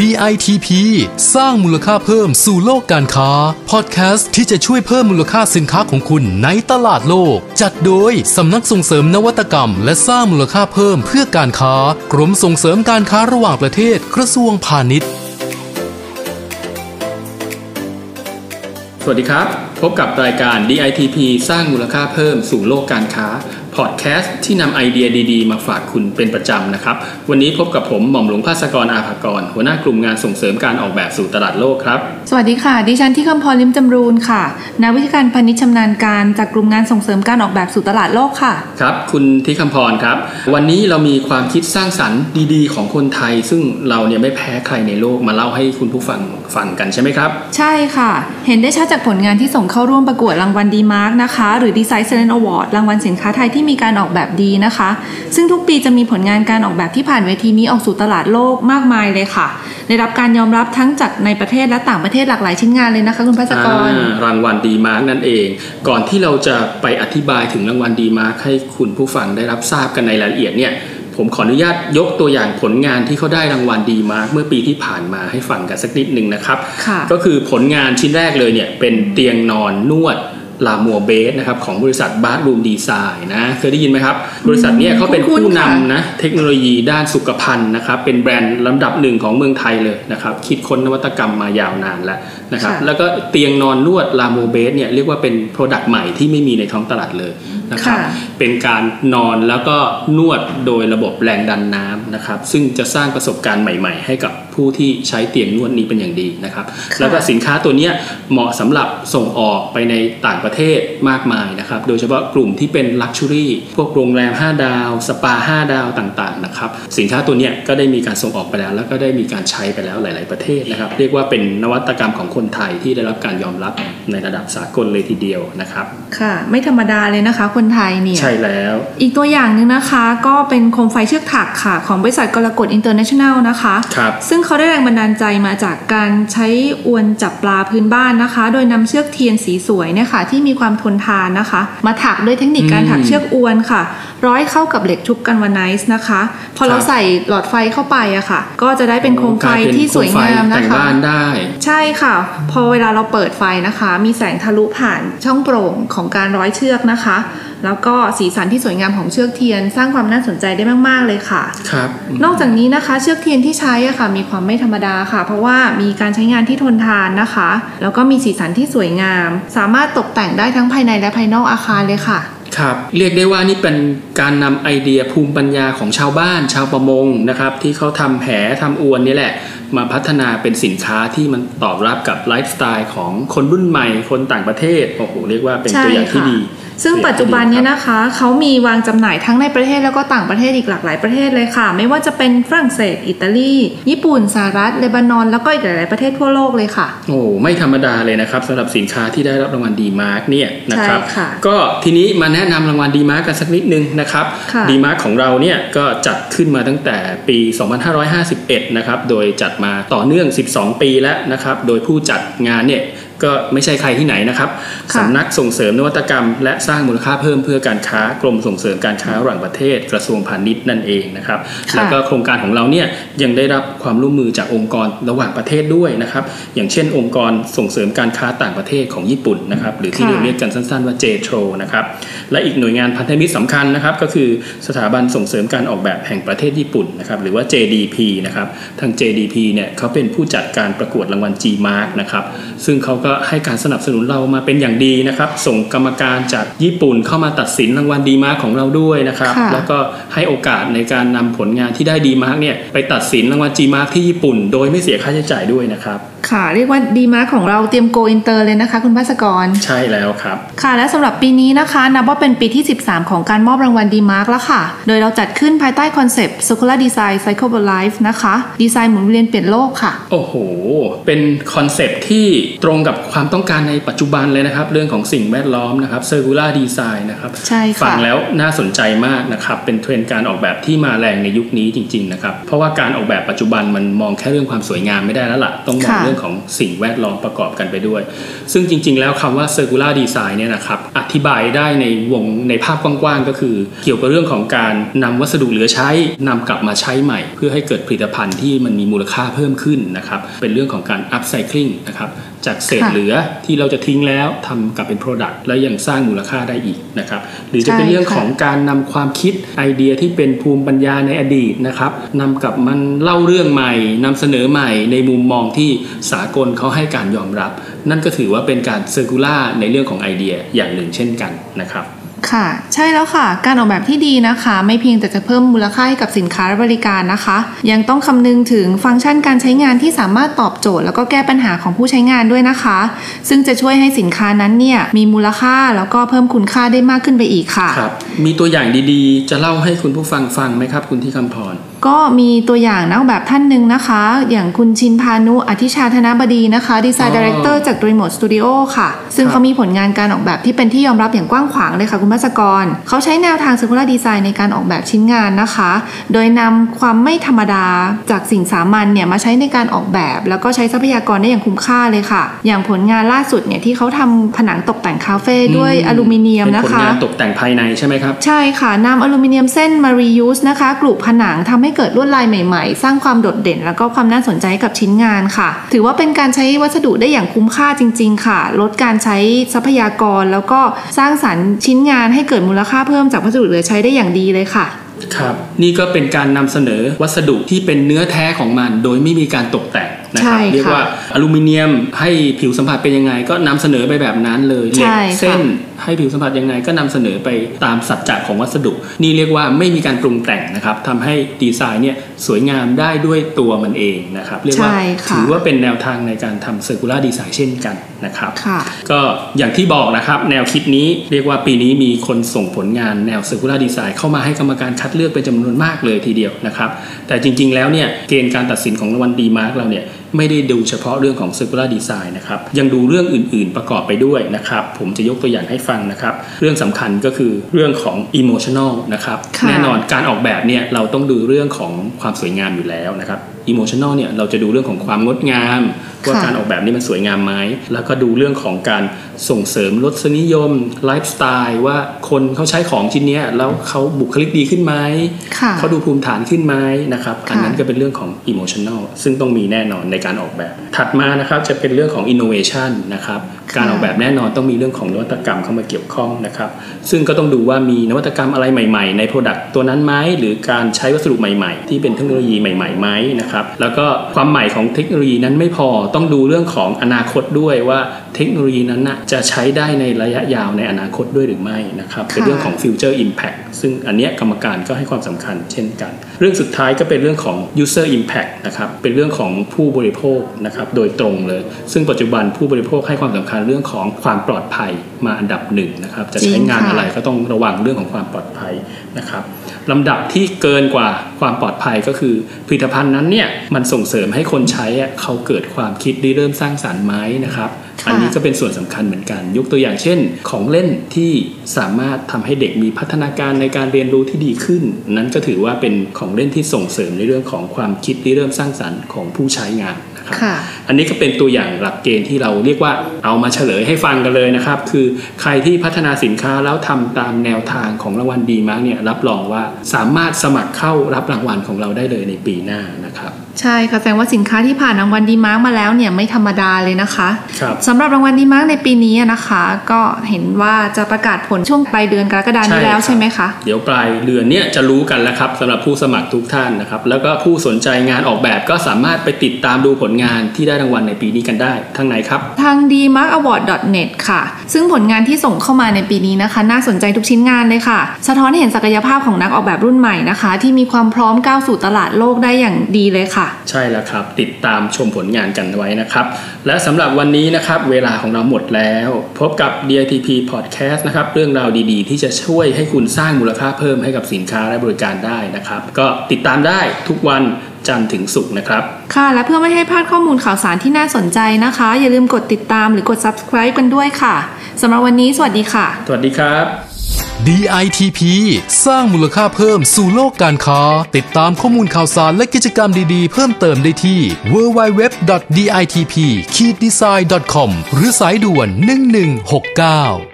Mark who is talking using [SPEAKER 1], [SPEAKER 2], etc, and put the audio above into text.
[SPEAKER 1] DITP สร้างมูลค่าเพิ่มสู่โลกการค้า พอดแคสต์ที่จะช่วยเพิ่มมูลค่าสินค้าของคุณในตลาดโลก จัดโดยสำนักส่งเสริมนวัตกรรม และสร้างมูลค่าเพิ่มเพื่อการค้า กรมส่งเสริมการค้าระหว่างประเทศกระทรวงพาณิชย์
[SPEAKER 2] สวัสดีครับ พบกับรายการ DITP สร้างมูลค่าเพิ่มสู่โลกการค้า พอดแคสต์ที่นำไอเดียดีๆ มาฝากคุณเป็นประจำนะครับ วันนี้พบกับผมหม่อมหลวงภาสกรอาภากร หัวหน้ากลุ่มงานส่งเสริมการออกแบบสู่ตลาดโลกครับ
[SPEAKER 3] สวัสดีค่ะ ดิฉันที่คำพรลิมจำรูนค่ะนักวิชาการพาณิชย์ชำนาญการจากกลุ่มงานส่งเสริมการออกแบบสู่ตลาดโลกค่ะ
[SPEAKER 2] ครับ คุณที่คำพรครับ วันนี้เรามีความคิดสร้างสรรค์ดีๆ ของคนไทย ซึ่งเราเนี่ยไม่แพ้ใครในโลกมาเล่าให้คุณผู้ฟังฟังกันใช่ไหมครับ
[SPEAKER 3] ใช่ค่ะ เห็นได้ชัดจากผลงานที่ส่งเข้าร่วมประกวดรางวัลดีมาร์กนะคะ หรือ Design Excellence Award รางวัลสินค้าไทยที่มีการออกแบบดีนะคะ ซึ่งทุกปีจะมีผลงานการออกแบบที่ผ่านเวทีนี้ออกสู่ตลาดโลกมากมายเลยค่ะ ได้รับการยอมรับทั้งจากในประเทศและต่างประเทศหลากหลายชิ้นงานเลยนะคะ คุณพัสกร
[SPEAKER 2] อ่ารางวัล DEmark นั่นเอง ก่อนที่เราจะไปอธิบายถึงรางวัล DEmark ให้คุณผู้ฟังได้รับทราบกันในรายละเอียดเนี่ยผมขออนุญาตยกตัวอย่างผลงานที่เขาได้รางวัล DEmark เมื่อปีที่ผ่านมาให้ฟังกันสักนิดหนึ่งนะครับ
[SPEAKER 3] ค่ะ
[SPEAKER 2] ก็คือผลงานชิ้นแรกเลยเนี่ยเป็นเตียงนอนนวด ลามัวเบสนะครับของบริษัท Bathroom Design นะเคยได้ยินไหมครับ บริษัทเนี้ยเขาเป็น
[SPEAKER 3] คุ้นๆ
[SPEAKER 2] ผู้นำ
[SPEAKER 3] ค่ะ
[SPEAKER 2] นะเทคโนโลยีด้านสุขภัณฑ์นะครับ เป็นแบรนด์ลำดับหนึ่งของเมืองไทยเลยนะครับ คิดค้นนวัตกรรมมายาวนานแล้วนะครับ
[SPEAKER 3] ค่ะ
[SPEAKER 2] แล้วก็เตียงนอนนวดลาโมเบสเนี่ยเรียกว่าเป็น product ใหม่ที่ไม่มีในท้องตลาดเลยนะครับ
[SPEAKER 3] ค่ะ
[SPEAKER 2] เป็นการนอนแล้วก็นวดโดยระบบแรงดันน้ำนะครับซึ่งจะสร้างประสบการณ์ใหม่ ๆ ให้กับผู้ที่ใช้เตียงนวดนี้เป็นอย่างดีนะครับ
[SPEAKER 3] ค่ะ
[SPEAKER 2] แล้วก็สินค้าตัวเนี้ยเหมาะสำหรับส่งออกไปในต่างประเทศมากมายนะครับ โดยเฉพาะกลุ่มที่เป็น luxury พวกโรงแรม 5 ดาว สปา 5 ดาวต่างๆนะครับ สินค้าตัวเนี้ยก็ได้มีการส่งออกไปแล้ว แล้วก็ได้มีการใช้ไปแล้วหลาย ๆประเทศนะครับ เรียกว่าเป็นนวัตกรรมของคนไทยที่ได้รับการยอมรับในระดับสากลเลยทีเดียวนะครับ
[SPEAKER 3] ค่ะ ไม่ธรรมดาเลยนะคะ คนไทยเนี่ย
[SPEAKER 2] ใช่แล้ว
[SPEAKER 3] อีกตัวอย่างหนึ่งนะคะ ก็เป็นโคมไฟเชือกถักค่ะ ของบริษัทกรกฎอินเตอร์เนชั่นแนลนะคะ
[SPEAKER 2] ครับ
[SPEAKER 3] ซึ่งเขาได้แรงบันดาลใจมาจากการใช้อวนจับปลาพื้นบ้านนะคะ โดยนำเชือกเทียนสีสวยเนี่ยค่ะที่มีความทนทานนะคะ มาถักด้วยเทคนิคการถักเชือกอวนค่ะ ร้อยเข้ากับเหล็กชุบ galvanize นะคะ พอเรา
[SPEAKER 2] ครับ
[SPEAKER 3] ใส่หลอดไฟเข้าไปอะค่ะ ก็จะได้เป็นโคมไฟที่สวยงามนะคะแต่ง
[SPEAKER 2] บ้านได้
[SPEAKER 3] ใช่ค่ะ พอเวลาเราเปิดไฟนะคะ มีแสงทะลุผ่านช่องโปร่งของการร้อยเชือกนะคะ แล้วก็สีสันที่สวยงามของเชือกเทียน สร้างความน่าสนใจได้มาก ๆ เลยค่ะ
[SPEAKER 2] ครับ
[SPEAKER 3] นอกจากนี้นะคะเชือกเทียนที่ใช้อะค่ะมีความไม่ธรรมดาค่ะ เพราะว่ามีการใช้งานที่ทนทานนะคะ แล้วก็มีสีสันที่สวยงาม สามารถตกแต่งได้ทั้งภายในและภายนอกอาคารเลยค่ะ
[SPEAKER 2] ครับเรียกได้ว่านี่เป็นการนำไอเดียภูมิปัญญาของชาวบ้านชาวประมงนะครับ ที่เขาทำแหทำอวนนี่แหละ มาพัฒนาเป็นสินค้าที่มันตอบรับกับไลฟ์สไตล์ของคนรุ่นใหม่คนต่างประเทศโอ้โหเรียกว่าเป็น
[SPEAKER 3] ใช่
[SPEAKER 2] ตัวอย่างที่
[SPEAKER 3] ค่ะ
[SPEAKER 2] ดี
[SPEAKER 3] ซึ่งปัจจุบันเนี่ยนะคะเขามีวางจำหน่ายทั้งในประเทศแล้วก็ต่างประเทศอีกหลากหลายประเทศเลยค่ะ ไม่ว่าจะเป็นฝรั่งเศส อิตาลี ญี่ปุ่นสหรัฐเลบานอนแล้วก็อีกหลายๆประเทศทั่วโลกเลยค่ะ
[SPEAKER 2] โอ้ไม่ธรรมดาเลยนะครับสำหรับสินค้าที่ได้รับรางวัล DEmark เนี่ยนะครับ
[SPEAKER 3] ใช่ค่ะ
[SPEAKER 2] ก็ทีนี้มาแนะนำรางวัล DEmark กันสักนิดนึงนะครับ
[SPEAKER 3] ค่ะ
[SPEAKER 2] DEmark ของเราเนี่ยก็จัดขึ้นมาตั้งแต่ปี 2551 นะครับโดยจัดมาต่อเนื่อง 12 ปีแล้วนะครับโดยผู้จัดงานเนี่ย ก็ไม่ใช่ใครที่ไหนนะครับ
[SPEAKER 3] ค่ะ
[SPEAKER 2] สำนักส่งเสริมนวัตกรรม และสร้างมูลค่าเพิ่มเพื่อการค้ากรมส่งเสริมการค้าระหว่างประเทศ กระทรวงพาณิชย์นั่นเองนะครับ
[SPEAKER 3] ค่ะ
[SPEAKER 2] แล้วก็โครงการของเราเนี่ยยังได้รับความร่วมมือจากองค์กรระหว่างประเทศด้วยนะครับอย่างเช่น องค์กรส่งเสริมการค้าต่างประเทศของญี่ปุ่นนะครับหรือที่
[SPEAKER 3] ค่ะ
[SPEAKER 2] เราเรียกกันสั้นๆว่า JTRO นะครับและอีกหน่วยงานพันธมิตรสำคัญนะครับก็คือสถาบันส่งเสริมการออกแบบแห่งประเทศญี่ปุ่นนะครับหรือว่า JDP นะครับทาง JDP เนี่ยเขาเป็นผู้จัดการประกวดรางวัล G-Mark นะครับซึ่งเขาก็ให้การสนับสนุนเรามาเป็นอย่างดีนะครับ ส่งกรรมการจากญี่ปุ่นเข้ามาตัดสินรางวัลดีมาร์ของเราด้วยนะครับ
[SPEAKER 3] ค่ะ
[SPEAKER 2] แล้วก็ให้โอกาสในการนำผลงานที่ได้ DEmark เนี่ยไปตัดสินรางวัล G-Mark ที่ญี่ปุ่น โดยไม่เสียค่าใช้จ่ายด้วยนะครับ
[SPEAKER 3] ค่ะ เรียกว่า DEmark ของเราเตรียม go inter เลยนะคะ คุณพัสกร
[SPEAKER 2] ใช่แล้วครับ
[SPEAKER 3] ค่ะและสำหรับปีนี้นะคะ นับว่าเป็นปีที่ 13 ของการมอบรางวัล DEmark แล้วค่ะ โดยเราจัดขึ้นภายใต้ concept Circular Design Cycle of Life นะคะดีไซน์หมุนเวียนเปลี่ยนโลกค่ะ
[SPEAKER 2] โอ้โห เป็น concept ที่ตรงกับความต้องการในปัจจุบันเลยนะครับ เรื่องของสิ่งแวดล้อมนะครับ circular design นะครับ
[SPEAKER 3] ใช่ค่ะ
[SPEAKER 2] ฟังแล้วน่าสนใจมากนะครับเป็นเทรนด์การออกแบบที่มาแรงในยุคนี้จริงๆนะครับเพราะว่าการออกแบบปัจจุบันมันมองแค่เรื่องความสวยงามไม่ได้แล้วล่ะต้องมอง
[SPEAKER 3] ค่ะ
[SPEAKER 2] เรื่องของสิ่งแวดล้อมประกอบกันไปด้วย ซึ่งจริง ๆ แล้วคำว่า circular design เนี่ยนะครับอธิบายได้ในวงในภาพกว้างๆ ก็คือ เกี่ยวกับเรื่องของการนำวัสดุเหลือใช้นำกลับมาใช้ใหม่ เพื่อให้เกิดผลิตภัณฑ์ที่มันมีมูลค่าเพิ่มขึ้นนะครับเป็นเรื่องของการ upcycling นะครับ จากเศษ
[SPEAKER 3] ค่ะ
[SPEAKER 2] เหลือที่เราจะทิ้งแล้วทำกลับเป็น Product แล้วยังสร้างมูลค่าได้อีกนะครับหรือจะเป็น
[SPEAKER 3] ใช่
[SPEAKER 2] เรื่องของ
[SPEAKER 3] ค่ะ
[SPEAKER 2] การนำความคิดไอเดียที่เป็นภูมิปัญญาในอดีตนะครับนำกลับมันเล่าเรื่องใหม่นำเสนอใหม่ในมุมมองที่สากลเขาให้การยอมรับ นั่นก็ถือว่าเป็นการเซอร์คูล่าในเรื่องของไอเดียอย่างหนึ่งเช่นกันนะครับ
[SPEAKER 3] ค่ะ ใช่แล้วค่ะ การออกแบบที่ดีนะคะ ไม่เพียงแต่จะเพิ่มมูลค่าให้กับสินค้าและบริการนะคะ ยังต้องคำนึงถึงฟังก์ชันการใช้งานที่สามารถตอบโจทย์ แล้วก็แก้ปัญหาของผู้ใช้งานด้วยนะคะ ซึ่งจะช่วยให้สินค้านั้นเนี่ยมีมูลค่าแล้วก็เพิ่มคุณค่าได้มากขึ้นไปอีกค่ะ
[SPEAKER 2] ครับมีตัวอย่างดีๆ จะเล่าให้คุณผู้ฟังฟังไหมครับ คุณที่คำพร
[SPEAKER 3] ก็มีตัวอย่างนักออกแบบท่านหนึ่งนะคะ อย่างคุณชินพานุอธิชาธนบดีนะคะ Design Director จาก Remote Studio ค่ะ ซึ่ง
[SPEAKER 2] ครับ
[SPEAKER 3] เขามีผลงานการออกแบบที่เป็นที่ยอมรับอย่างกว้างขวางเลยค่ะคุณพัศกร เขาใช้แนวทาง Circular Design ในการออกแบบชิ้นงานนะคะ โดยนำความไม่ธรรมดาจากสิ่งสามัญเนี่ยมาใช้ในการออกแบบ แล้วก็ใช้ทรัพยากรได้อย่างคุ้มค่าเลยค่ะ อย่างผลงานล่าสุดเนี่ยที่เขาทำผนังตกแต่งคาเฟ่ด้วยอลูมิเนียม
[SPEAKER 2] เป็นผลงานนะคะตกแต่งภายในใช่ไหมครับ
[SPEAKER 3] ใช่ค่ะนำอลูมิเนียมเส้นมา reuse นะคะกลุ่ผนังทำให้เกิดลวดลายใหม่ๆ สร้างความโดดเด่น แล้วก็ความน่าสนใจให้กับชิ้นงานค่ะ ถือว่าเป็นการใช้วัสดุได้อย่างคุ้มค่าจริง ๆ ค่ะ ลดการใช้ทรัพยากร แล้วก็สร้างสรรค์ชิ้นงานให้เกิดมูลค่าเพิ่มจากวัสดุเหลือใช้ได้อย่างดีเลยค่ะ
[SPEAKER 2] ครับนี่ก็เป็นการนำเสนอวัสดุที่เป็นเนื้อแท้ของมัน โดยไม่มีการตกแต่ง นะครับ
[SPEAKER 3] ใช่ค่ะ
[SPEAKER 2] เรียกว่าอลูมิเนียมให้ผิวสัมผัสเป็นยังไง ก็นำเสนอไปแบบนั้นเลย
[SPEAKER 3] ใช่ค่ะ
[SPEAKER 2] เหล็กเส้นให้ผิวสัมผัสยังไงก็นำเสนอไปตามสัจจะของวัสดุ นี่เรียกว่าไม่มีการปรุงแต่งนะครับทำให้ดีไซน์เนี่ยสวยงามได้ด้วยตัวมันเองนะครับเรียกว่า
[SPEAKER 3] ใช่ค่ะ
[SPEAKER 2] ถือว่าเป็นแนวทางในการทำ Circular Design เช่นกันนะครับ
[SPEAKER 3] ค่ะ
[SPEAKER 2] ก็อย่างที่บอกนะครับ แนวคิดนี้เรียกว่าปีนี้มีคนส่งผลงานแนว Circular Design เข้ามาให้กรรมการคัดเลือกเป็นจำนวนมากเลยทีเดียวนะครับ แต่จริงๆแล้วเนี่ยเกณฑ์การตัดสินของรางวัล DEmark เราเนี่ย ไม่ได้ดูเฉพาะเรื่องของ Circular Design นะครับ ยังดูเรื่องอื่น ๆ ประกอบไปด้วยนะครับ ผมจะยกตัวอย่างให้ฟังนะครับ เรื่องสำคัญก็คือเรื่องของ emotional นะครับ
[SPEAKER 3] ค่ะ
[SPEAKER 2] แน่นอนการออกแบบเนี่ยเราต้องดูเรื่องของความสวยงามอยู่แล้วนะครับ emotional เนี่ยเราจะดูเรื่องของความงดงาม ว่า
[SPEAKER 3] ค่ะ
[SPEAKER 2] การออกแบบนี้มันสวยงามไหมแล้วก็ดูเรื่องของการส่งเสริมรสนิยมไลฟ์สไตล์ว่าคนเขาใช้ของชิ้นเนี้ยแล้วเขาบุคลิกดีขึ้นไหม
[SPEAKER 3] ค่ะ
[SPEAKER 2] เขาดูภูมิฐานขึ้นไหมนะครับ
[SPEAKER 3] ค่ะ
[SPEAKER 2] อันนั้นก็เป็นเรื่องของ emotional ซึ่งต้องมีแน่นอนในการออกแบบ ถัดมานะครับจะเป็นเรื่องของ innovation นะครับ
[SPEAKER 3] ค่ะ
[SPEAKER 2] การออกแบบแน่นอนต้องมีเรื่องของนวัตกรรมเข้ามาเกี่ยวข้องนะครับ ซึ่งก็ต้องดูว่ามีนวัตกรรมอะไรใหม่ๆ ใน Product ตัวนั้นไหมหรือการใช้วัสดุใหม่ๆ ที่เป็นเทคโนโลยีใหม่ๆไหมนะครับแล้วก็ความใหม่ของเทคโนโลยีนั้นไม่พอต้องดูเรื่องของอนาคตด้วยว่าเทคโนโลยีนั้นนะจะใช้ได้ในระยะยาวในอนาคตด้วยหรือไม่นะครับเป็นเรื่องของ future impact ซึ่งอันเนี้ยกรรมการก็ให้ความสำคัญเช่นกัน เรื่องสุดท้ายก็เป็นเรื่องของ user impact นะครับเป็นเรื่องของผู้บริโภคนะครับโดยตรงเลย ซึ่งปัจจุบันผู้บริโภคให้ความสำคัญเรื่องของความปลอดภัยมาอันดับหนึ่งนะครับจะใช้งาน
[SPEAKER 3] จริงค่ะ
[SPEAKER 2] อะไรก็ต้องระวังเรื่องของความปลอดภัยนะครับลำดับที่เกินกว่าความปลอดภัยก็คือผลิตภัณฑ์นั้นเนี่ยมันส่งเสริมให้คนใช้อะเขาเกิดความคิดริเริ่มสร้างสรรค์ไหมนะครับ
[SPEAKER 3] ค่ะ
[SPEAKER 2] อันนี้ก็เป็นส่วนสำคัญเหมือนกัน ยกตัวอย่างเช่น ของเล่นที่สามารถทำให้เด็กมีพัฒนาการในการเรียนรู้ที่ดีขึ้น นั้นก็ถือว่าเป็นของเล่นที่ส่งเสริมในเรื่องของความคิดริเริ่มสร้างสรรค์ของผู้ใช้งาน นะครับ
[SPEAKER 3] ค่ะ
[SPEAKER 2] อันนี้ก็เป็นตัวอย่างหลักเกณฑ์ที่เราเรียกว่าเอามาเฉลยให้ฟังกันเลยนะครับ คือใครที่พัฒนาสินค้าแล้วทำตามแนวทางของรางวัล DEmark เนี่ยรับรองว่าสามารถสมัครเข้ารับรางวัลของเราได้เลยในปีหน้านะครับ
[SPEAKER 3] ใช่ค่ะแสดงว่าสินค้าที่ผ่านรางวัล DEmark มาแล้วเนี่ยไม่ธรรมดาเลยนะคะ
[SPEAKER 2] ครับ
[SPEAKER 3] สำหรับรางวัล DEmark ในปีนี้นะคะ ก็เห็นว่าจะประกาศผลช่วงปลายเดือนกรกฎาคมนี้แล้วใช่ไหมคะ
[SPEAKER 2] เดเดี๋ยวปลายเดือนเนี้ยจะรู้กันแล้วครับสำหรับผู้สมัครทุกท่านนะครับ แล้วก็ผู้สนใจงานออกแบบก็สามารถไปติดตามดูผลงานที่ได้รางวัลในปีนี้กันได้ทางไหนครับ
[SPEAKER 3] ทาง demarkaward.net ค่ะ ซึ่งผลงานที่ส่งเข้ามาในปีนี้นะคะ น่าสนใจทุกชิ้นงานเลยค่ะ สะท้อนให้เห็นศักยภาพของนักออกแบบรุ่นใหม่นะคะ ที่มีความพร้อมก้าวสู่ตลาดโลกได้อย่างดีเลยค่ะ
[SPEAKER 2] ใช่แล้วครับ ติดตามชมผลงานกันไว้นะครับ และสำหรับวันนี้นะครับเวลาของเราหมดแล้ว พบกับ DITP Podcast นะครับเรื่องราวดีๆ ที่จะช่วยให้คุณสร้างมูลค่าเพิ่มให้กับสินค้าและบริการได้นะครับ ก็ติดตามได้ทุกวัน จันทร์ถึงศุกร์นะครับ
[SPEAKER 3] ค่ะ และเพื่อไม่ให้พลาดข้อมูลข่าวสารที่น่าสนใจนะคะ อย่าลืมกดติดตามหรือกด subscribe กันด้วยค่ะสำหรับวันนี้ สวัสดีค่ะ
[SPEAKER 2] สวัสดีครับ
[SPEAKER 1] DITP สร้างมูลค่าเพิ่มสู่โลกการค้า ติดตามข้อมูลข่าวสารและกิจกรรมดีๆ เพิ่มเติมได้ที่ www.ditp-design.com หรือสายด่วน 1169